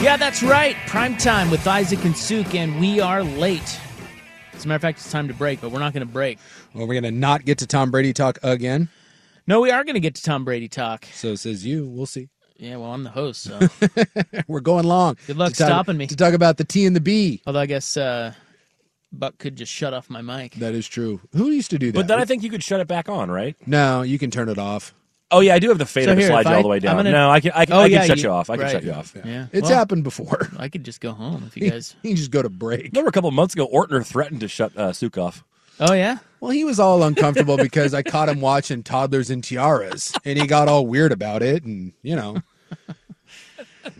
Yeah, that's right. Prime time with Isaac and Suk, and we are late. As a matter of fact, it's time to break, but we're not going to break. Well, we're going to not get to Tom Brady talk again. No, we are going to get to Tom Brady talk. So says you. We'll see. Yeah, well, I'm the host, so. We're going long. Good luck to talk- stopping me. To talk about the T and the B. Although I guess uh, Buck could just shut off my mic. That is true. Who used to do that? But then I think you could shut it back on, right? no, you can turn it off. Oh yeah, I do have the fader So to here, slide if you I- all the way down. gonna- No, I can. I can, Oh, I can yeah, shut you- you, off. I can right. shut you off. Yeah. It's well, happened before. I could just go home if you guys. you can just go to break. Remember a couple months ago, Ortner threatened to shut uh, Suk off. Oh, yeah? Well, he was all uncomfortable because I caught him watching Toddlers in Tiaras, and he got all weird about it, and you know.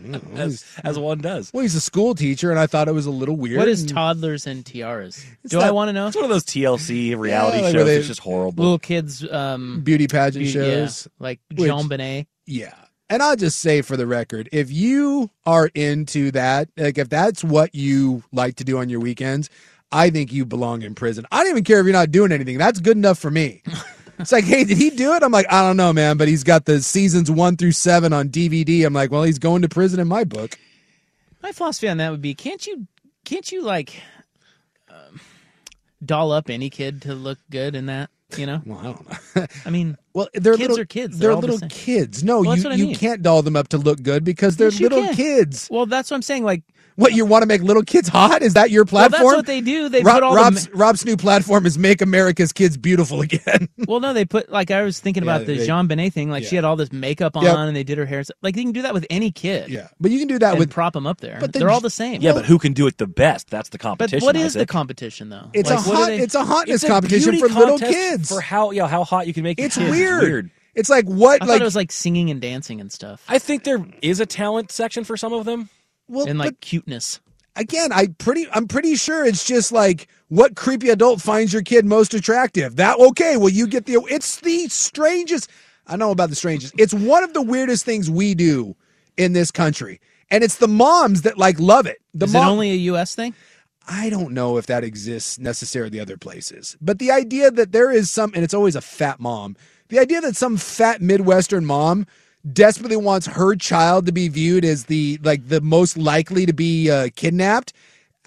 You know, As, as one does. well, he's a school teacher, and I thought it was a little weird. What is and- toddlers and tiaras? Do that- I want to know? It's one of those TLC reality like where shows. they- It's just horrible. Little kids, um, beauty pageant beauty- yeah, shows? like Which- JonBenét. Yeah. And I'll just say for the record, if you are into that, like if that's what you like to do on your weekends, I think you belong in prison. I don't even care if you're not doing anything. That's good enough for me. it's like, hey, did he do it? I'm like, I don't know, man, but he's got the seasons one through seven on DVD. I'm like, well, he's going to prison in my book. My philosophy on that would be: can't you, can't you like um, doll up any kid to look good in that? You know, Well, I don't know. I mean, well, they're Kids little, are kids. They're, They're all the little kids. No, Well, you, you mean. can't doll them up to look good because they're Yes, little kids. well, that's what I'm saying. Like, What, you want to make little kids hot? Is that your well, platform? that's what they do. They Rob- put all Rob's, the. Rob's new platform is make America's kids beautiful again. Well, no, they put like I was thinking Yeah, about the they- JonBenét thing. Like she had all this makeup on, Yep. and they did her hair. Like you can do that with any kid. yeah, but you can do that and with. prop them up there. but the They're all the same. yeah, but who can do it the best? That's the competition. But competition. what is the competition though? It's Like, a hot. they- It's a hotness It's a competition for little contest kids. For how yeah how hot you can make. your it's kids. weird. weird. It's like what I like thought it was like singing and dancing and stuff, I think there is a talent section for some of them. Well, and like cuteness. again, I pretty. I'm pretty sure it's just like what creepy adult finds your kid most attractive. That okay? Well, you get the. It's the strangest. I know about the strangest. It's one of the weirdest things we do in this country, and it's the moms that like love it. The Is mom, it only a U.S. thing? I don't know if that exists necessarily other places, but the idea that there is some, and it's always a fat mom, the idea that some fat Midwestern mom desperately wants her child to be viewed as the like the most likely to be uh, kidnapped.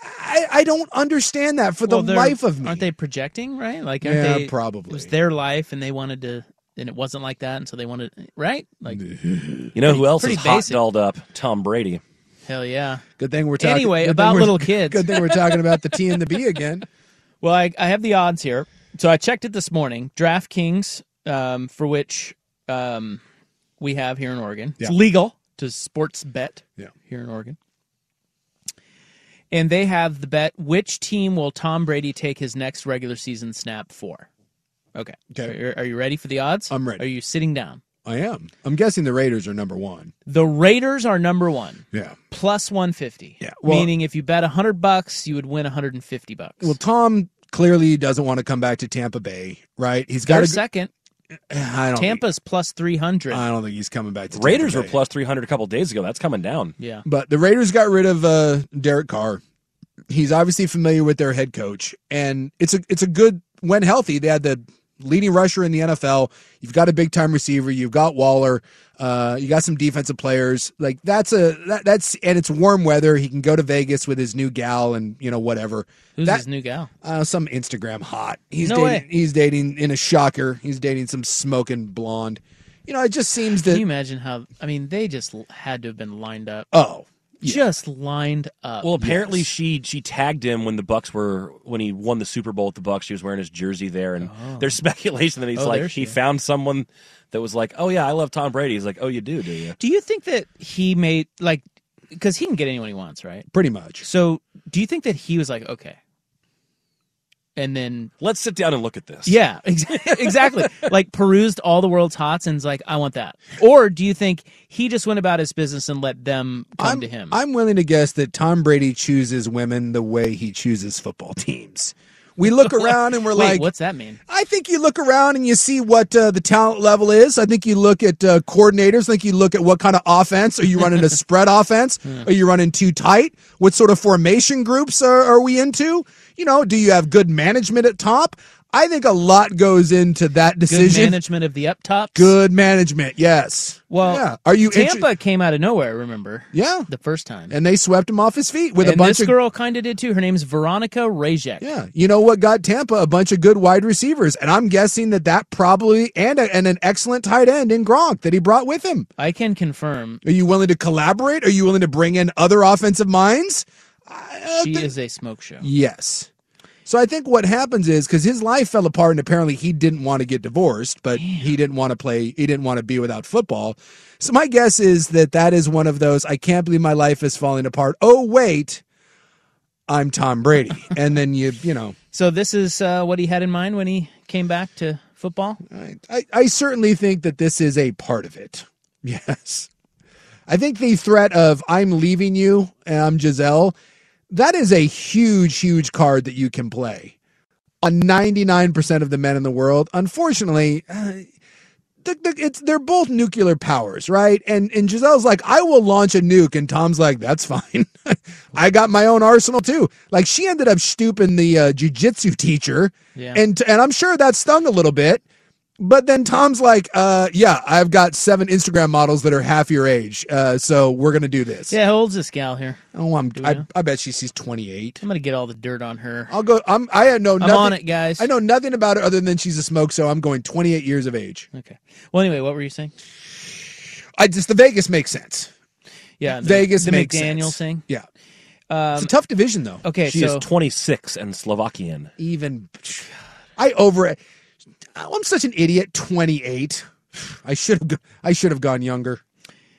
I, I don't understand that for Well, the life of me. Aren't they projecting? Right? Like, aren't Yeah, they, probably. It was their life, and they wanted to, and it wasn't like that, and so they wanted, right? Like, You know who else pretty is hot basic. dolled up? Tom Brady. hell yeah. Good thing we're talking. Anyway, about little kids. Good thing we're talking about the T and the B again. Well, I, I have the odds here. So I checked it this morning. DraftKings, um, for which um, we have here in Oregon, it's legal to sports bet Yeah. here in Oregon. And they have the bet: which team will Tom Brady take his next regular season snap for? Okay. Okay. Are you, are you ready for the odds? I'm ready. Are you sitting down? I am. I'm guessing the Raiders are number one. The Raiders are number one, Yeah. plus one fifty. Yeah, well- meaning if you bet hundred bucks, you would win hundred and fifty bucks. Well, Tom clearly doesn't want to come back to Tampa Bay, right? He's got they're to. second. I don't. Tampa's plus three hundred. I don't think he's coming back to Tampa Raiders were plus three hundred a couple days ago. That's coming down. yeah. But the Raiders got rid of uh, Derek Carr. He's obviously familiar with their head coach, and it's a it's a good when healthy. They had the leading rusher in the NFL. You've got a big time receiver. You've got Waller. Uh, you got some defensive players. Like that's a that, that's and it's warm weather. He can go to Vegas with his new gal and you know whatever. Who's That- his new gal? Uh, some Instagram hot. He's No dating. way. He's dating in a shocker. He's dating some smoking blonde. You know, it just seems Can you imagine how? I mean, they just had to have been lined up. oh, Just lined up. Well, apparently she she tagged him when the Bucks were when he won the Super Bowl with the Bucks. She was wearing his jersey there, and oh. there's speculation that he's Oh, like he is. found someone that was like, "Oh yeah, I love Tom Brady." He's like, "Oh, you do, do you?" do you think that he made like because he can get anyone he wants, right? pretty much. So, do you think that he was like, okay, and then Let's sit down and look at this. yeah, ex- exactly, like perused all the world's hots and's like, I want that, or do you think he just went about his business and let them come I'm, to him? I'm willing to guess that Tom Brady chooses women the way he chooses football teams. We look around and we're Wait, like, what's that mean? I think you look around and you see what uh, the talent level is. I think you look at uh, coordinators. I think you look at what kind of offense. Are you running a spread offense? Are you running too tight? What sort of formation groups are, are we into? You know, do you have good management at top? I think a lot goes into that decision. Good management of the up tops. Good management, yes. Well, yeah. Are you Tampa came out of nowhere. Remember? Yeah. the first time. and they swept him off his feet with a bunch this of girl kind of did too. Her name's Veronika Rajek. Yeah, you know what got Tampa a bunch of good wide receivers, and I'm guessing that that probably and a, and an excellent tight end in Gronk that he brought with him. I can confirm Are you willing to collaborate? Are you willing to bring in other offensive minds? Uh, she is a smoke show. Yes. So I think what happens is because his life fell apart, and apparently he didn't want to get divorced, but he didn't want to play. He didn't want to be without football. So my guess is that that is one of those. I can't believe my life is falling apart. Oh wait, I'm Tom Brady, and then you you know. So this is uh, what he had in mind when he came back to football. I, I, I certainly think that this is a part of it. Yes. I think the threat of I'm leaving you and I'm Gisele, that is a huge, huge card that you can play. On 99% of the men in the world, unfortunately, uh, the, the, it's they're both nuclear powers, right? And and Gisele's like, I will launch a nuke, and Tom's like, that's fine. I got my own arsenal too. Like she ended up stooping the uh, jujitsu teacher, Yeah. and and I'm sure that stung a little bit. But then Tom's like, uh, yeah, I've got seven Instagram models that are half your age, uh, so we're gonna do this. Yeah, how old's this gal here? Oh, I'm, I, know? I bet she sees 28. I'm gonna get all the dirt on her. I'll go. I'm. I know I'm on it, guys. I know nothing about her other than she's a smoke. So I'm going 28 years of age. Okay. Well, anyway, what were you saying? I just the Vegas makes sense. Yeah, the, Vegas the makes McDaniel sense. thing. Yeah, Um, it's a tough division though. okay, She so is 26 and Slovakian. Even I over. Oh, I'm such an idiot. 28. I should have. I should have gone younger.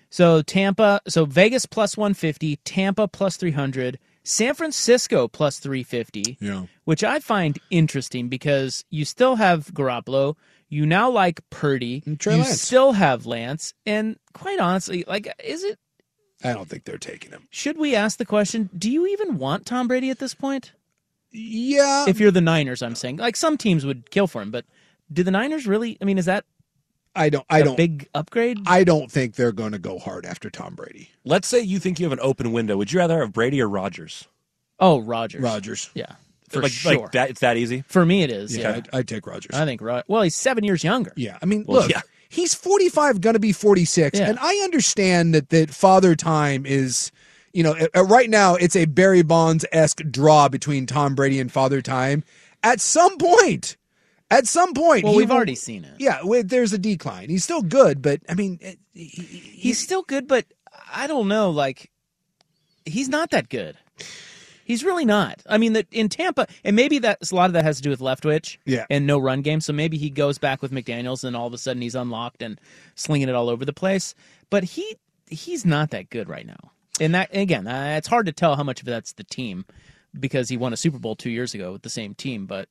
so Tampa, so Vegas plus 150, Tampa plus 300, San Francisco plus 350. Yeah. which I find interesting because you still have Garoppolo. You now like Purdy. And Trey you Lance. still have Lance. And quite honestly, like, is it? I don't think they're taking him. Should we ask the question? Do you even want Tom Brady at this point? Yeah. If you're the Niners, I'm saying. Like some teams would kill for him, but do the Niners really? I mean, is that I don't. I a don't. big upgrade? I don't think they're going to go hard after Tom Brady. Let's say you think you have an open window. Would you rather have Brady or Rodgers? oh, Rodgers. Rodgers. Yeah, for like, sure. like that. It's that easy. For me, it is. Yeah, Yeah, I'd, I'd take Rodgers. I think. Ro- Well, he's seven years younger. Yeah, I mean, Well, look, yeah. he's 45, going to be 46, Yeah. and I understand that that Father Time is, you know, uh, right now it's a Barry Bonds esque draw between Tom Brady and Father Time. At some point, at some point, Well, we've will- already seen it. Yeah, there's a decline. He's still good, but I mean, it- he's still good, but I don't know. Like, he's not that good. He's really not. I mean, that in Tampa, and maybe that's a lot of that has to do with Leftwich, Yeah. and no run game. So maybe he goes back with McDaniels, and all of a sudden he's unlocked and slinging it all over the place. But he he's not that good right now. And that again, uh, it's hard to tell how much of that's the team because he won a Super Bowl two years ago with the same team. But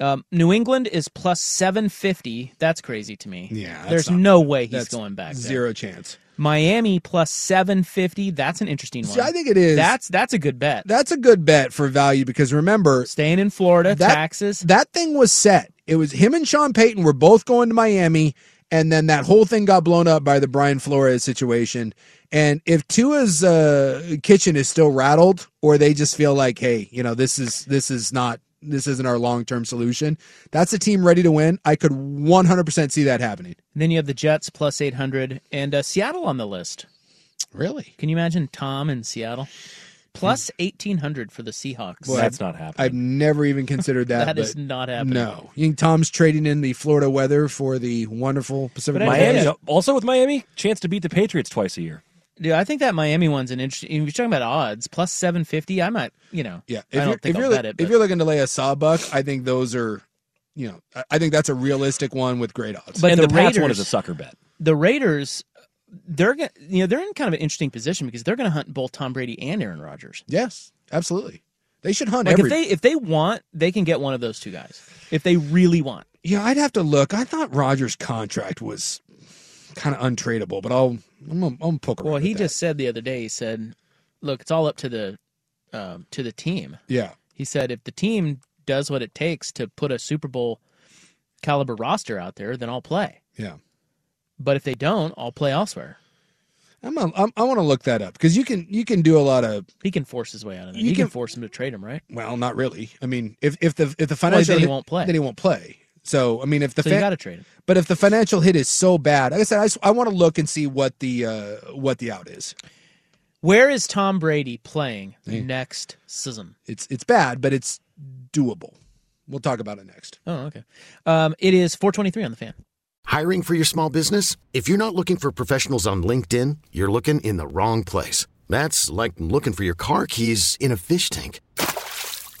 um, New England is plus seven fifty. That's crazy to me. Yeah, there's not- no way he's going back. there. Zero chance. Miami plus seven fifty. That's an interesting one. See, I think it is. that's that's a good bet. That's a good bet for value because remember, Staying in Florida, that, taxes. That thing was set. It was him and Sean Payton were both going to Miami, and then that whole thing got blown up by the Brian Flores situation. And if Tua's uh, kitchen is still rattled, or they just feel like, hey, you know, this is this is not this isn't our long term solution. That's a team ready to win. I could 100% see that happening. And then you have the Jets plus 800 and uh, Seattle on the list. Really? Can you imagine Tom in Seattle? Plus 1800 for the Seahawks. Boy, That's not happening. I've never even considered that. That is not happening. No. You think Tom's trading in the Florida weather for the wonderful Pacific But Miami, also with Miami, chance to beat the Patriots twice a year. Dude, I think that Miami one's an interesting. If you're talking about odds, plus 750, I might, you know, Yeah, I if you're, don't think if I'll bet it. if but- you're looking to lay a saw buck, I think those are, you know, I- I think that's a realistic one with great odds. But and the the, Pats one Raiders- is a sucker bet. the Raiders, they're gonna, you know, they're in kind of an interesting position because they're going to hunt both Tom Brady and Aaron Rodgers. yes, absolutely, they should hunt Like every. if they if they want, they can get one of those two guys if they really want. yeah, I'd have to look. I thought Rodgers' contract was kind of untradeable, but I'll I'm gonna, I'm gonna. Well, he just said the other day. He said, "Look, it's all up to the um, to the team." yeah He said, "If the team does what it takes to put a Super Bowl caliber roster out there, then I'll play. yeah. But if they don't, I'll play elsewhere." I'm, a, I'm I want to look that up because you can you can do a lot of He can force his way out of it. You He can, can- force him to trade him, right? well, not really. I mean, if if the if the Well, financial then he won't play. then he won't play. So I mean, if the So you got to trade him. but if the financial hit is so bad, like I said, I, s- I want to look and see what the uh, what the out is. Where is Tom Brady playing next season? It's it's bad, but it's doable. We'll talk about it next. Oh, okay. Um, it is 423 on the fan. Hiring for your small business? If you're not looking for professionals on LinkedIn, you're looking in the wrong place. That's like looking for your car keys in a fish tank.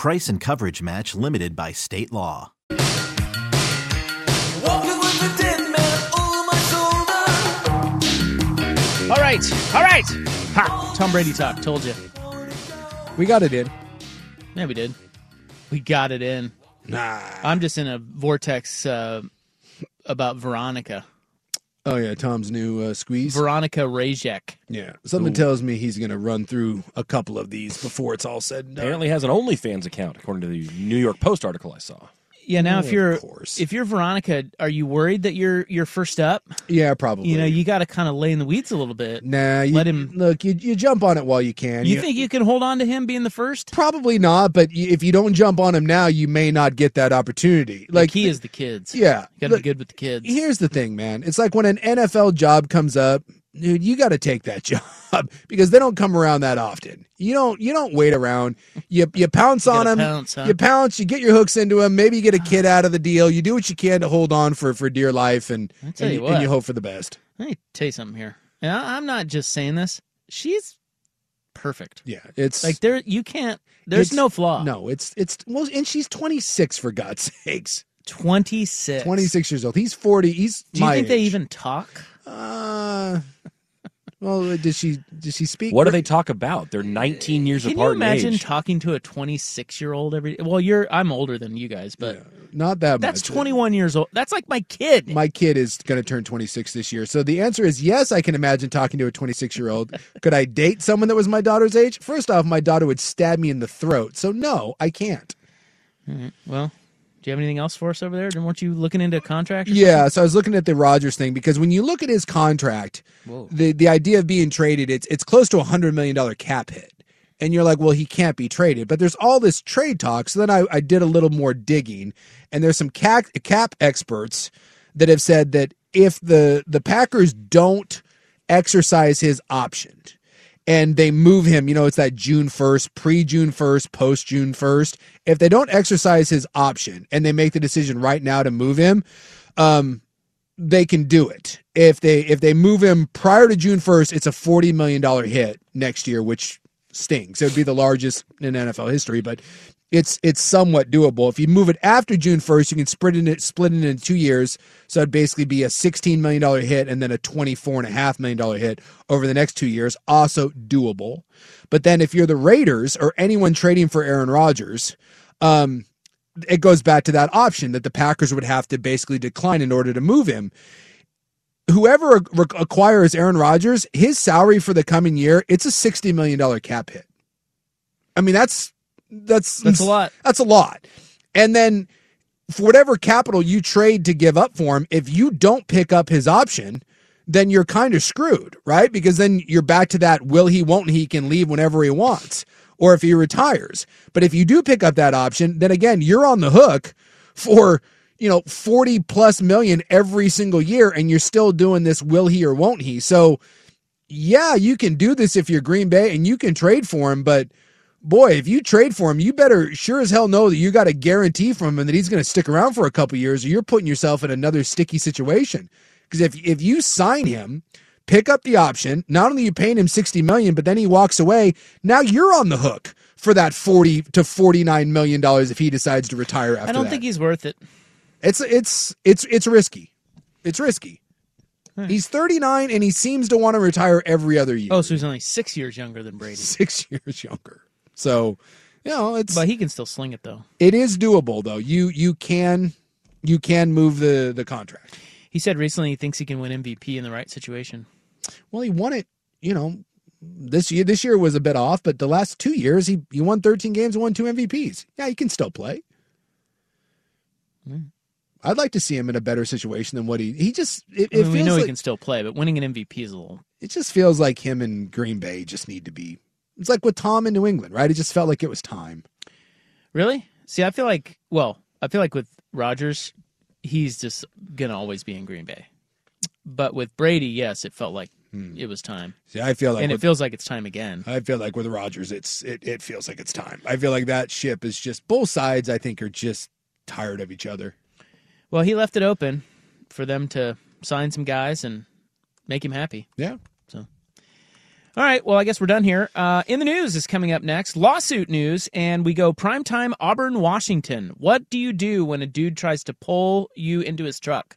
Price and coverage match limited by state law. All right. All right. Ha! Tom Brady talk. Told you. We got it in. Yeah, we did. We got it in. Nah. I'm just in a vortex uh, about Veronika. Oh yeah, Tom's new uh, squeeze. Veronika Rajek. yeah, something tells me he's going to run through a couple of these before it's all said and done. Apparently has an OnlyFans account, according to the New York Post article I saw. Yeah. Now, if you're if you're Veronika, are you worried that you're you're first up? Yeah, probably. You know, you got to kind of lay in the weeds a little bit. nah, you, let him- look. You, you jump on it while you can. You think you can hold on to him being the first? Probably not, but if you don't jump on him now, you may not get that opportunity. Like Like he is the kids. Yeah, got to be good with the kids. Here's the thing, man. It's like when an NFL job comes up, dude, you got to take that job because they don't come around that often. You don't you don't wait around. You you pounce You on them. pounce, huh? You pounce, you get your hooks into him, maybe you get a kid out of the deal. You do what you can to hold on for for dear life and and, you and what. you hope for the best. Let me tell you something here. And I- I'm not just saying this. She's perfect. Yeah, it's Like there, you can't. There's no flaw. No, it's it's well, and she's 26 for God's sakes. Twenty six. 26 years old. He's 40. He's Do you think they even talk? Uh, Well, uh, did she did she speak? What do they talk about? They're 19 years apart. Can you apart in imagine age. talking to a 26 year old every? Well, you're I'm older than you guys, but Not that much. that's much. 21 years old. That's like my kid. My kid is going to turn 26 this year. So the answer is yes, I can imagine talking to a 26 year old. Could I date someone that was my daughter's age? First off, my daughter would stab me in the throat. So no, I can't. All right, Well, do you have anything else for us over there? Weren't you looking into contract? Yeah, so I was looking at the Rodgers thing because when you look at his contract, Whoa. the the idea of being traded, it's it's close to a hundred million dollar cap hit. And you're like, well, he can't be traded. But there's all this trade talk. So then I, I did a little more digging, and there's some cap, cap experts that have said that if the the Packers don't exercise his option and they move him, you know, it's that June 1st, pre June 1st, post June 1st. If they don't exercise his option and they make the decision right now to move him, um, they can do it. If they if they move him prior to June 1st, it's a 40 million dollar hit next year, which stings. It would be the largest in NFL history, but it's it's somewhat doable. If you move it after June 1st, you can split it split it into 2 years, so it'd basically be a 16 million dollar hit and then a 24 and a half million dollar hit over the next 2 years, also doable. But then if you're the Raiders or anyone trading for Aaron Rodgers, um it goes back to that option that the Packers would have to basically decline in order to move him. Whoever ac- acquires Aaron Rodgers, his salary for the coming year, it's a $60 million cap hit. I mean, that's that's That's a lot. That's a lot. And then for whatever capital you trade to give up for him, if you don't pick up his option, then you're kind of screwed, right? Because then you're back to that will he, won't he, can leave whenever he wants, or if he retires. But if you do pick up that option, then again, you're on the hook for, you know, 40 plus million every single year, and you're still doing this will he or won't he. So, yeah, you can do this if you're Green Bay and you can trade for him, but boy, if you trade for him, you better sure as hell know that you got a guarantee from him that he's going to stick around for a couple years, or you're putting yourself in another sticky situation. Because if if you sign him, pick up the option, not only you paying him sixty million, but then he walks away. Now you're on the hook for that forty to forty nine million dollars if he decides to retire after I don't that. think he's worth it. It's it's it's it's risky. It's risky. Hmm. He's 39 and he seems to want to retire every other year. Oh, so he's only six years younger than Brady. Six years younger. So, you know, it's But he can still sling it though. it is doable though. You you can you can move the the contract. He said recently he thinks he can win MVP in the right situation. Well, he won it, you know, this year this year was a bit off, but the last 2 years he he won 13 games and won two MVPs. Yeah, he can still play. Mm. I'd like to see him in a better situation than what he he just it, I it mean, we know like, he can still play, but winning an MVP is a little. it just feels like him and Green Bay just need to be. It's like with Tom in New England, right? It just felt like it was time. Really? See, I feel like well, I feel like with Rodgers, he's just gonna always be in Green Bay. But with Brady, yes, it felt like hmm. it was time. See, I feel like and with- it feels like it's time again. I feel like with Rodgers, it's it, it feels like it's time. I feel like that ship is just both sides. I think are just tired of each other. Well, he left it open for them to sign some guys and make him happy. Yeah. All right. Well, I guess we're done here. Uh, in the news is coming up next. Lawsuit news, and we go primetime Auburn, Washington. What do you do when a dude tries to pull you into his truck?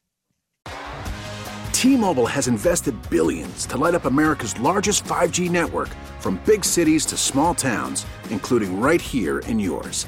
T-Mobile has invested billions to light up America's largest 5G network from big cities to small towns, including right here in yours.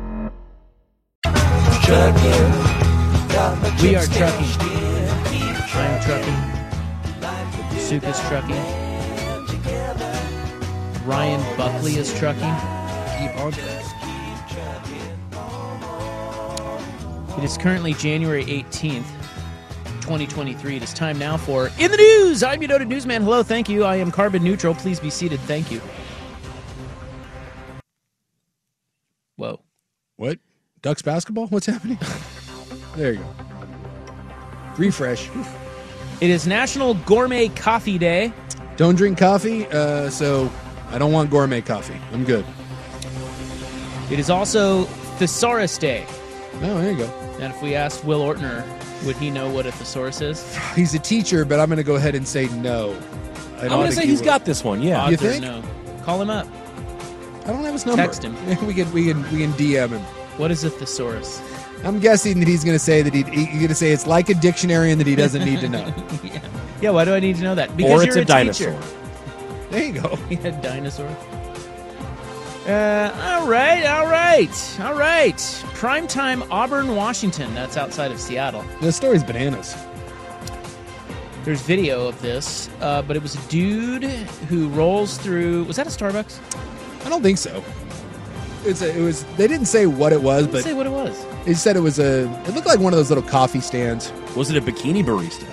We are trucking. I'm trucking. Suk is trucking. Ryan Buckley is trucking. Keep on It is currently January 18th, 2023. It is time now for In the News. I'm your noted newsman. Hello, thank you. I am carbon neutral. Please be seated. Thank you. Whoa. What? Ducks basketball? What's happening? there you go. Refresh. It is National Gourmet Coffee Day. Don't drink coffee, uh, so I don't want gourmet coffee. I'm good. It is also Thesaurus Day. Oh, there you go. And if we asked Will Ortner, would he know what a thesaurus is? He's a teacher, but I'm going to go ahead and say no. I I'm don't going to say he he's will. got this one. Yeah. You Odds are think? No. Call him up. I don't have his number. Text him. we can we can we can DM him. What is a thesaurus? I'm guessing that he's going to say that he, he's going to say it's like a dictionary and that he doesn't need to know. yeah. Yeah, why do I need to know that? Or it's you're a dinosaur. Teacher. There you go. Yeah, dinosaur. Uh, all right, all right, all right. Primetime Auburn, Washington. That's outside of Seattle. The story's bananas. There's video of this, uh, but it was a dude who rolls through. Was that a Starbucks? I don't think so. It's a, it was. They didn't say what it was, Didn't but say what it was. they said it was a. It looked like one of those little coffee stands. Was it a bikini barista?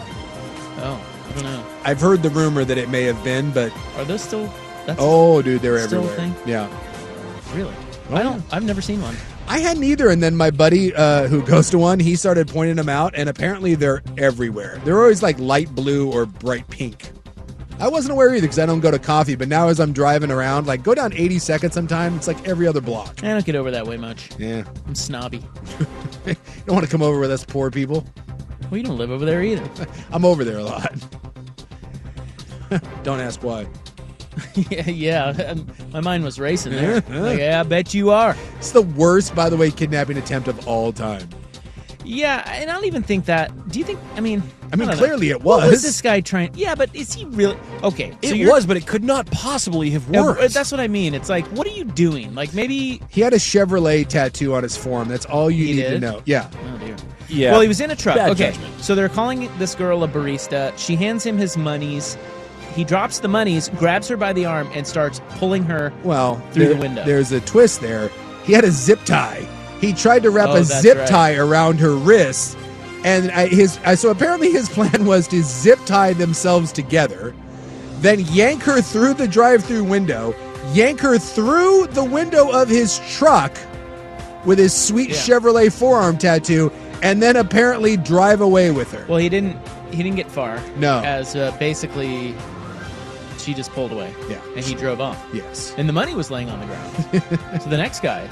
Oh, I don't know. I've heard the rumor that it may have been, but Are those still? That's oh, dude, they're still a everywhere. thing? Yeah. really. Oh, I don't. I've never seen one. I hadn't either, and then my buddy uh, who goes to one, he started pointing them out, and apparently they're everywhere. They're always like light blue or bright pink. I wasn't aware either because I don't go to coffee, but now as I'm driving around, like go down 82nd sometime, it's like every other block. I don't get over that way much. Yeah. I'm snobby. you don't want to come over with us poor people. Well, you don't live over there either. I'm over there a lot. don't ask why. yeah, yeah. um, My mind was racing there. like, yeah, I bet you are. It's the worst, by the way, kidnapping attempt of all time. Yeah, and I don't even think that. Do you think? I mean, I mean, don't know. clearly it What was was. this guy trying? Yeah, but is he really okay? so It was, but it could not possibly have uh, worked. but That's what I mean. It's like, what are you doing? Like maybe. He had a Chevrolet tattoo on his forearm. That's all you He need to know. Yeah. Oh dear. yeah. Well, he was in a truck. Bad okay, judgment. so they're calling this girl a barista. She hands him his monies. He drops the monies, grabs her by the arm, and starts pulling her. Well, Through the window. There's a twist there. He had a zip tie. He tried to wrap Oh, a zip right. tie around her wrist, and I, his I, so apparently his plan was to zip tie themselves together, then yank her through the drive-through window, yank her through the window of his truck with his sweet Yeah. Chevrolet forearm tattoo, and then apparently drive away with her. Well, he didn't. He didn't get far. No. As uh, basically, she just pulled away. Yeah. And he drove off. Yes. And the money was laying on the ground. so the next guy.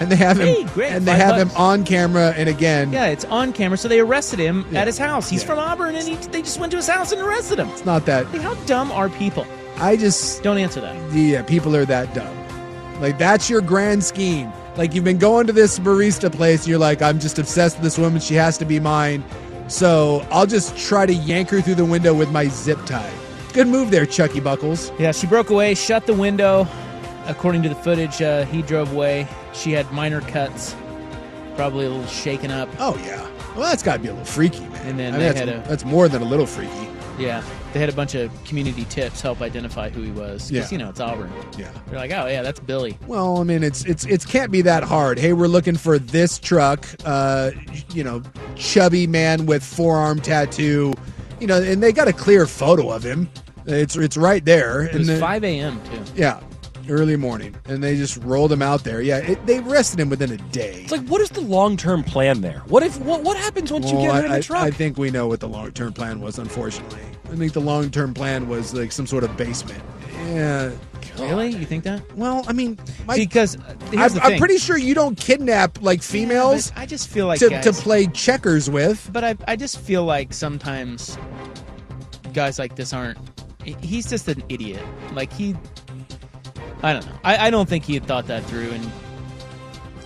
And they have him Hey, and they five have him on camera and again Yeah, it's on camera. So they arrested him Yeah. at his house. He's Yeah. from Auburn, and he, they just went to his house and arrested him. it's not that Like, how dumb are people? I just Don't answer that. Yeah, people are that dumb. Like that's your grand scheme. Like you've been going to this barista place, and you're like, I'm just obsessed with this woman. She has to be mine. So I'll just try to yank her through the window with my zip tie. Good move there, Chucky Buckles. Yeah, she broke away, shut the window. According to the footage, uh, he drove away. She had minor cuts, probably a little shaken up. Oh yeah. Well, that's got to be a little freaky, man. And then I mean, they that's, had a- that's more than a little freaky. Yeah, they had a bunch of community tips help identify who he was. 'Cause, Yeah. you know, it's Auburn. Yeah. They're like, oh yeah, that's Billy. Well, I mean, it's it's it can't be that hard. Hey, we're looking for this truck. Uh, you know, chubby man with forearm tattoo. You know, and they got a clear photo of him. It's it's right there. It and was then- 5 a.m. too. Yeah, early morning, and they just rolled him out there. Yeah, it, they arrested him within a day. It's like, what is the long term plan there? What if what what happens once you get her in the truck? I think we know what the long term plan was. Unfortunately, I think the long term plan was like some sort of basement. Yeah. Really? You think that? Well, I mean, my, because uh, here's I'm, the I'm pretty sure you don't kidnap like females I just feel like to, guys, to play checkers with. But I, I just feel like sometimes guys like this aren't. He's just an idiot. Like he, I don't know. I, I don't think he had thought that through, and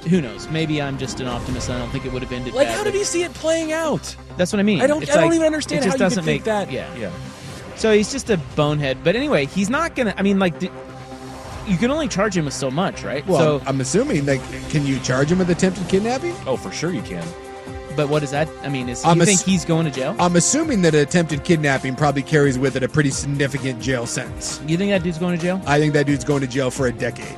who knows? Maybe I'm just an optimist. and I don't think it would have ended. Like, badly. how did he see it playing out? That's what I mean. I don't. It's I don't even understand it just how you doesn't could make think that. Yeah, yeah. So he's just a bonehead. But anyway, he's not gonna. I mean, like, d- you can only charge him with so much, right? Well, so, I'm, I'm assuming like, can you charge him with attempted kidnapping? Oh, for sure you can. But what is that? I mean, is I'm you ass- think he's going to jail? I'm assuming that attempted kidnapping probably carries with it a pretty significant jail sentence. you think that dude's going to jail? I think that dude's going to jail for a decade.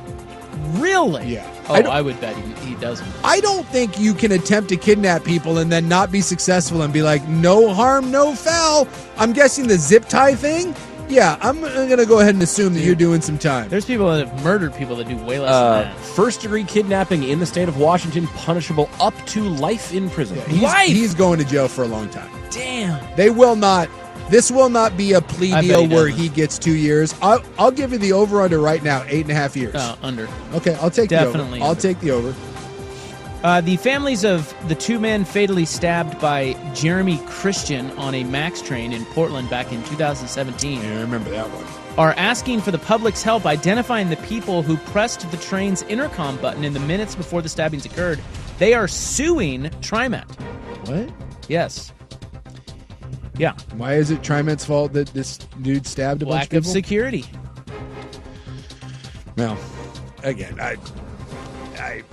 Really? Yeah. Oh, I I, would bet he, he doesn't. I don't think you can attempt to kidnap people and then not be successful and be like, no harm, no foul. I'm guessing the zip tie thing. Yeah, I'm going to go ahead and assume that you're doing some time. There's people that have murdered people that do way less Uh, than that. first degree kidnapping in the state of Washington, punishable up to life in prison. He's, Life! he's going to jail for a long time. Damn. They will not. This will not be a plea I bet deal he where doesn't. he gets two years. I'll, I'll give you the over under right now, eight and a half years. Uh, under. okay, I'll take Definitely the over. I'll under. take the over. Uh, the families of the two men fatally stabbed by Jeremy Christian on a Max train in Portland back in 2017 I remember that one. are asking for the public's help identifying the people who pressed the train's intercom button in the minutes before the stabbings occurred. They are suing TriMet. What? Yes. Yeah. Why is it Trimet's fault that this dude stabbed a bunch Lack of of people? security. Well, again, I, I,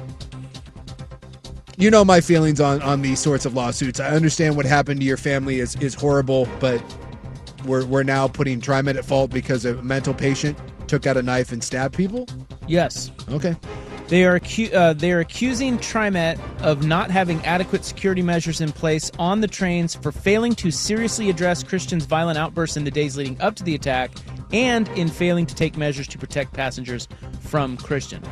you know my feelings on on these sorts of lawsuits. I understand what happened to your family is is horrible, but we're we're now putting TriMet at fault because a mental patient took out a knife and stabbed people. Yes. Okay. They are acu- uh, they are accusing TriMet of not having adequate security measures in place on the trains for failing to seriously address Christian's violent outbursts in the days leading up to the attack, and in failing to take measures to protect passengers from Christian,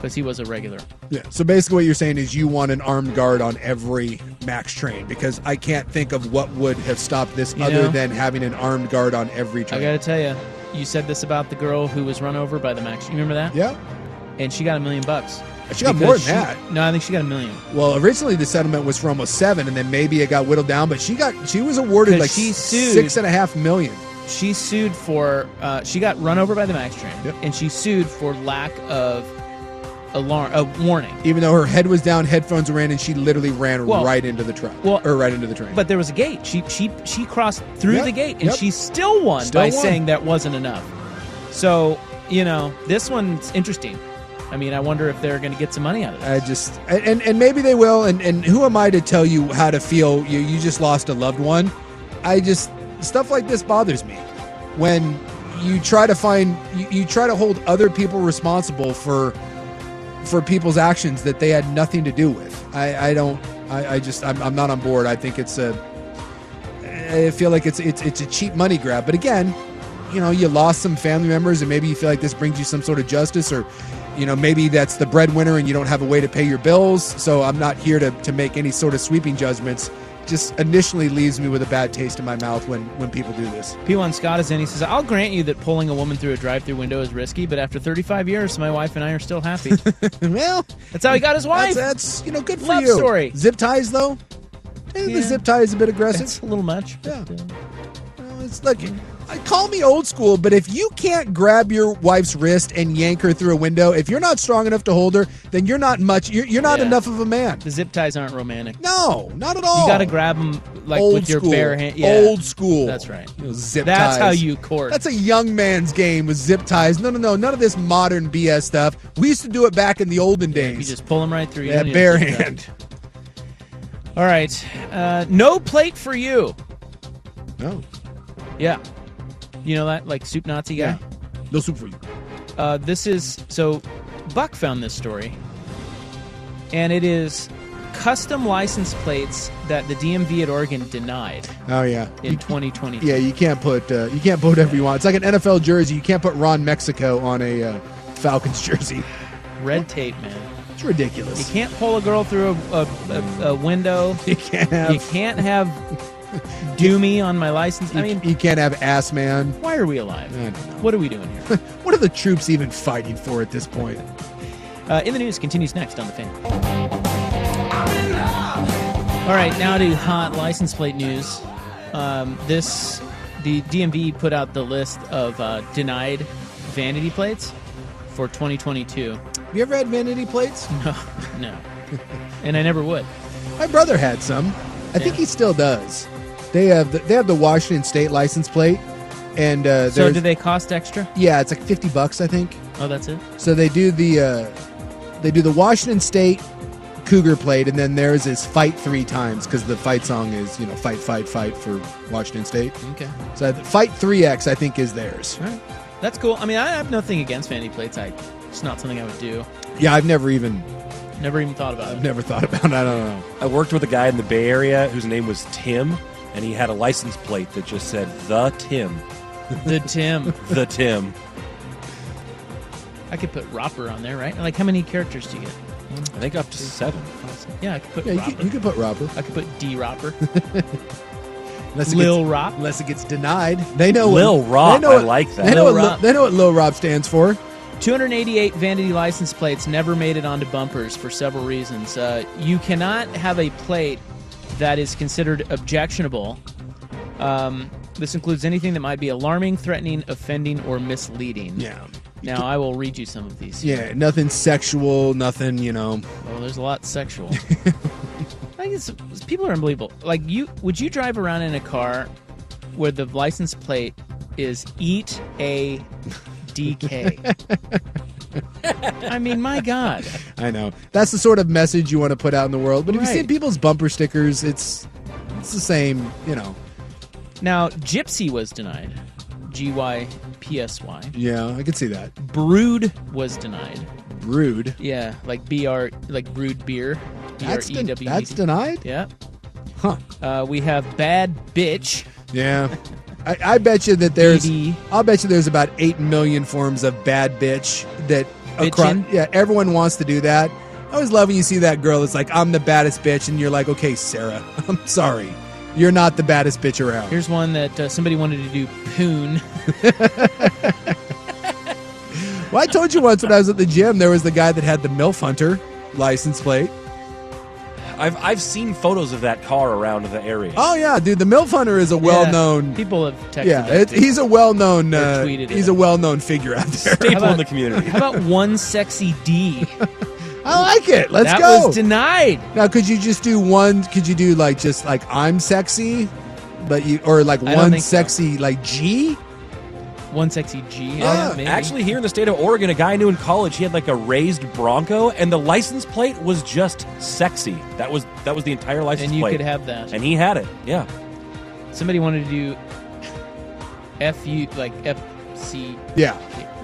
because he was a regular. Yeah. So basically, what you're saying is you want an armed guard on every Max train because I can't think of what would have stopped this You other know- than having an armed guard on every train. I train. got to tell you, you said this about the girl who was run over by the Max. You remember that? Yeah. And she got a million bucks. She got more than she- that. No, I think she got a million. Well, originally the settlement was for almost seven, and then maybe it got whittled down. But she got she was awarded 'Cause like she sued- six and a half million. She sued for uh, she got run over by the Max train, and she sued for lack of alarm, a warning. Even though her head was down, headphones were in, and she literally ran Well- right into the truck, well- or right into the train. But there was a gate. She she she crossed through Yep, the gate, and yep. she still won Still by won. saying that wasn't enough. So you know this one's interesting. I mean, I wonder if they're going to get some money out of it. I just and, and maybe they will. And and who am I to tell you how to feel? You you just lost a loved one. I just stuff like this bothers me when you try to find you, you try to hold other people responsible for for people's actions that they had nothing to do with. I I don't. I, I just I'm, I'm not on board. I think it's a. I feel like it's it's it's a cheap money grab. But again, you know, you lost some family members, and maybe you feel like this brings you some sort of justice, or you know, maybe that's the breadwinner, and you don't have a way to pay your bills. So I'm not here to to make any sort of sweeping judgments. Just initially leaves me with a bad taste in my mouth when when people do this. P1 Scott is in. He says, I'll grant you that pulling a woman through a drive through window is risky, but after 35 years, my wife and I are still happy. well, that's how he got his wife. That's, that's, you know, good for Love you. story. Zip ties though. Eh, Yeah. The zip tie is a bit aggressive. It's a little much. Yeah. Well, it's I call me old school, but if you can't grab your wife's wrist and yank her through a window, if you're not strong enough to hold her, then you're not much. You're, you're not Yeah. enough of a man. The zip ties aren't romantic. No, not at all. You got to grab them like Old with your school. bare hand. Yeah. Old school. That's right. You know, zip That's ties. how you court. That's a young man's game with zip ties. No, no, no, none of this modern BS stuff. We used to do it back in the olden days. You just pull them right through. Yeah, bare to zip tie. hand. All right. Uh, no plate for you. No. Yeah. You know that? Like soup Nazi guy? Yeah. No soup for you. Uh, this is so Buck found this story, and it is custom license plates that the DMV at Oregon denied Oh yeah. in 2020. Yeah, you can't put uh, you can't put whatever you want. It's like an NFL jersey. You can't put Ron Mexico on a uh, Falcons jersey. Red tape, man. It's ridiculous. You can't pull a girl through a, a, a, a window. You can't have. You can't have Doomy on my license. I you, mean, you can't have ass man. why are we alive? I don't know. What are we doing here? What are the troops even fighting for at this point? Uh, in the news continues next on the fan. All right, now to hot license plate news. Um, this the DMV put out the list of uh, denied vanity plates for 2022. Have you ever had vanity plates? No, no, and I never would. My brother had some. I think he still does. They have the, they have the Washington State license plate, and uh, So do they cost extra? Yeah, it's like fifty bucks, I think. Oh, that's it. So they do the uh, they do the Washington State Cougar plate, and then theirs is fight three times because the fight song is you know fight fight fight for Washington State. Okay. So fight three X I think is theirs. That's cool. I mean, I have nothing against vanity plates. I it's not something I would do. Yeah, I've never even Never even thought about it. I've it. never thought about it. I don't know. I worked with a guy in the Bay Area whose name was Tim, and he had a license plate that just said "The Tim." The Tim. the Tim. I could put Roper on there, right? Like, how many characters do you get? I think up to seven. Yeah, I could put Yeah, you Roper. could, you could put Robert. I could put D Roper. Unless it Lil gets, Rob. Unless it gets denied, they know Lil what, Rob, They know I what- like that. They know, Lil what, Lil- Rob. they know what Lil Rob stands for. 288 vanity license plates never made it onto bumpers for several reasons. Uh, you cannot have a plate that is considered objectionable. Um, this includes anything that might be alarming, threatening, offending, or misleading. Yeah. Now, I will read you some of these. Yeah, nothing sexual, nothing you know. Oh, there's a lot sexual. I people are unbelievable. Like you, would you drive around in a car where the license plate is "Eat a DK"? I mean, my God. I know that's the sort of message you want to put out in the world. But if you see people's bumper stickers, it's it's the same. You know. Now, Gypsy was denied. G Y P S Y. Yeah, I could see that. Brood was denied. Brood? Yeah, like B R, like brewed beer. That's den- that's denied? Yeah. Huh. Uh, we have bad bitch. Yeah. I, I bet you that there's. BD. I'll bet you there's about eight million forms of bad bitch that across. Bitchin'? Yeah, everyone wants to do that. I always love when you see that girl It's like, "I'm the baddest bitch," and you're like, "Okay, Sarah, I'm sorry, you're not the baddest bitch around." Here's one that uh, somebody wanted to do poon. Well, I told you once when I was at the gym, there was the guy that had the MILF Hunter license plate. I've I've seen photos of that car around the area. Oh yeah, dude, the MILF Hunter is a well-known. People have texted. yeah, that it, too. he's a well-known. Or Uh, tweeted he's it. a well-known figure out there. Staple about- in the community. How about one sexy D? I like it. Let's that go. was denied. now, could you just do one? Could you do like just like I'm sexy, but you or like I don't one think so. sexy like G? One sexy G. Yeah, maybe. Actually, here in the state of Oregon, a guy I knew in college, he had like a raised Bronco, and the license plate was just sexy. That was that was the entire license plate. and you plate. could have that. and he had it. Yeah. Somebody wanted to do F U like F C Yeah.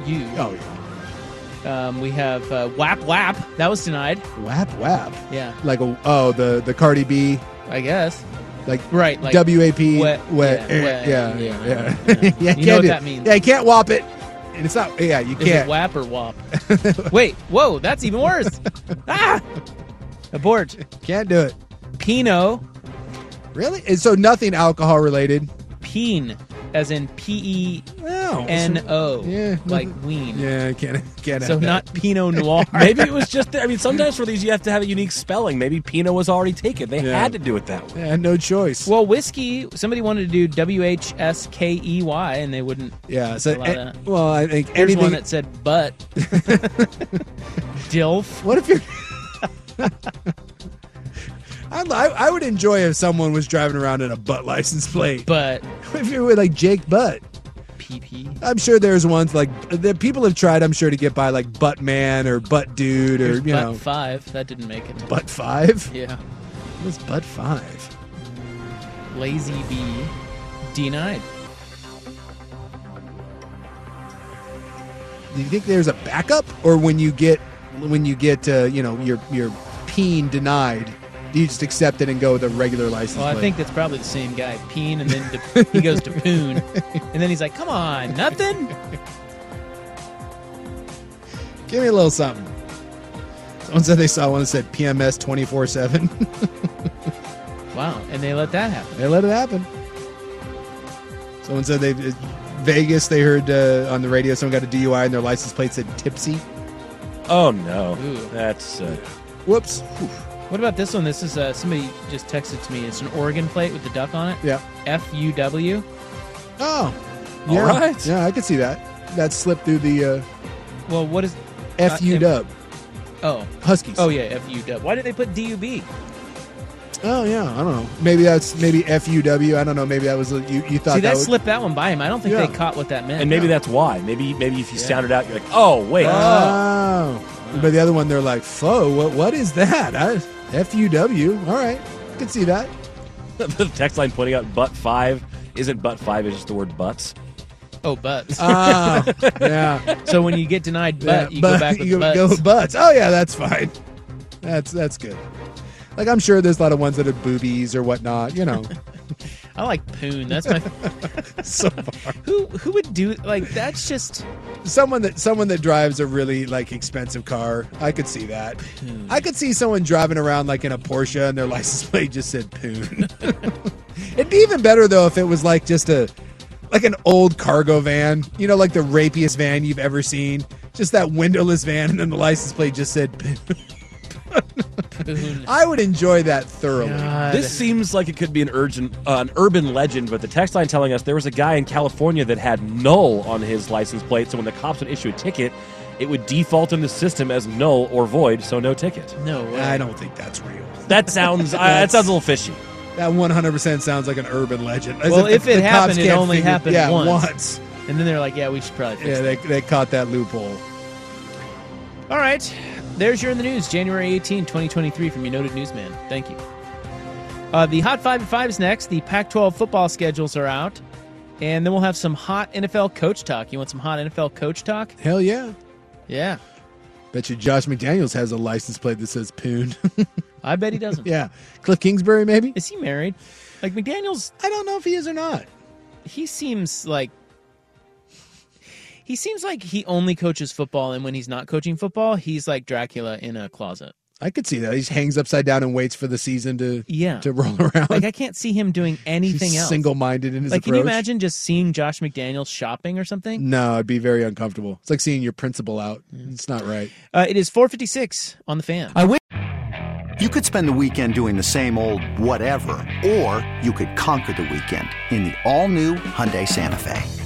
U. Oh yeah. Um, we have uh, Wap Wap. That was denied. Wap wap. Yeah, Like a, oh the the Cardi B I guess. Like Right. Like W A P wet- wet yeah, eh, wet, yeah yeah, yeah yeah. yeah. yeah You know what do- that means. Yeah, you can't whop it. And it's not. Yeah, you Is can't. it WAP or WAP? Wait, whoa, that's even worse. ah! Abort. Can't do it. Pinot. Really? And so nothing alcohol related. Peen, as in P E. N O. Yeah, Like ween. Yeah, can't can't. So have that. not Pinot Noir. Maybe it was just. I mean, sometimes for these you have to have a unique spelling. Maybe Pinot was already taken. They Yeah. had to do it that way. Yeah, no choice. Well, whiskey. Somebody wanted to do W H S K E Y, and they wouldn't. yeah. So allow that. well, I think Here's anything. one that said butt. Dilf. what if you're? I, I I would enjoy if someone was driving around in a butt license plate. But if you were like Jake Butt. PP. I'm sure there's ones like that people have tried. I'm sure to get by like Butt Man or Butt Dude or Here's you butt know five. That didn't make it. Butt Five. Yeah. What's Butt Five? Lazy B. Denied. Do you think there's a backup, or when you get when you get uh, you know your your peen denied, you just accept it and go with a regular license Well, I plate? think that's probably the same guy. Peen, and then to, he goes to poon, and then he's like, "Come on, nothing." Give me a little something. Someone said they saw one that said PMS twenty four seven. Wow, and they let that happen. They let it happen. Someone said they Vegas. They heard uh, on the radio someone got a DUI and their license plate said tipsy. Oh no, Ooh. that's uh, Whoops. What about this one? This is uh, somebody just texted to me. It's an Oregon plate with the duck on it. Yeah. F U W. Oh. All Yeah. right. Yeah, I could see that. That slipped through the uh, Well, what is FU Uh, dub. Oh, Huskies. Oh yeah, FUW. Why did they put DUB? Oh yeah, I don't know. Maybe that's maybe F U W. I don't know. Maybe that was you. You thought See, that that would, slipped that one by him. I don't think Yeah. they caught what that meant. And maybe that's why. Maybe maybe if you sound it out, you're like, oh wait. Oh. But the other one, they're like, "Fo, what? What is that? I, FUW. All right, I can see that." the text line pointing out butt five isn't butt five, it's just the word butts. Oh, butts. Ah, yeah. So when you get denied butt, Yeah, you but- go back with you butts. go with butts. Oh yeah, that's fine. That's that's good. Like I'm sure there's a lot of ones that are boobies or whatnot. You know, I like poon. That's my. so far. Who who would do like that's just someone that someone that drives a really like expensive car. I could see that. I could see someone driving around like in a Porsche and their license plate just said poon. It'd be even better though if it was like just a like an old cargo van, you know, like the rapiest van you've ever seen. Just that windowless van and then the license plate just said poon. poon. I would enjoy that thoroughly. This seems like it could be an urgent, uh, an urban legend, but the text line telling us there was a guy in California that had null on his license plate, so when the cops would issue a ticket, it would default in the system as null or void, so no ticket. No way. I don't think that's real. That sounds uh, that sounds a little fishy. That 100% sounds like an urban legend. As well, the- if it the cops happened, it can't only figure- happened yeah, once. once. And then they're like, yeah, we should probably fix Yeah, that. they, they caught that loophole. All right. There's your in the news, January 18, 2023, from your noted newsman. Thank you. Uh, the Hot 5 at 5 is next. The Pac 12 football schedules are out. And then we'll have some hot NFL coach talk. You want some hot NFL coach talk? Hell yeah. Yeah. Bet you Josh McDaniels has a license plate that says poon. I bet he doesn't. yeah. Cliff Kingsbury, maybe? Is he married? Like McDaniels, I don't know if he is or not. he seems like. He seems like he only coaches football, and when he's not coaching football, he's like Dracula in a closet. I could see that. He just hangs upside down and waits for the season to Yeah. to roll around. Like I can't see him doing anything He's else. single-minded in his like, can you imagine just seeing Josh McDaniels shopping or something? No, it'd be very uncomfortable. It's like seeing your principal out. It's not right. Uh, it is 456 on the fan. I win. You could spend the weekend doing the same old whatever, or you could conquer the weekend in the all-new Hyundai Santa Fe.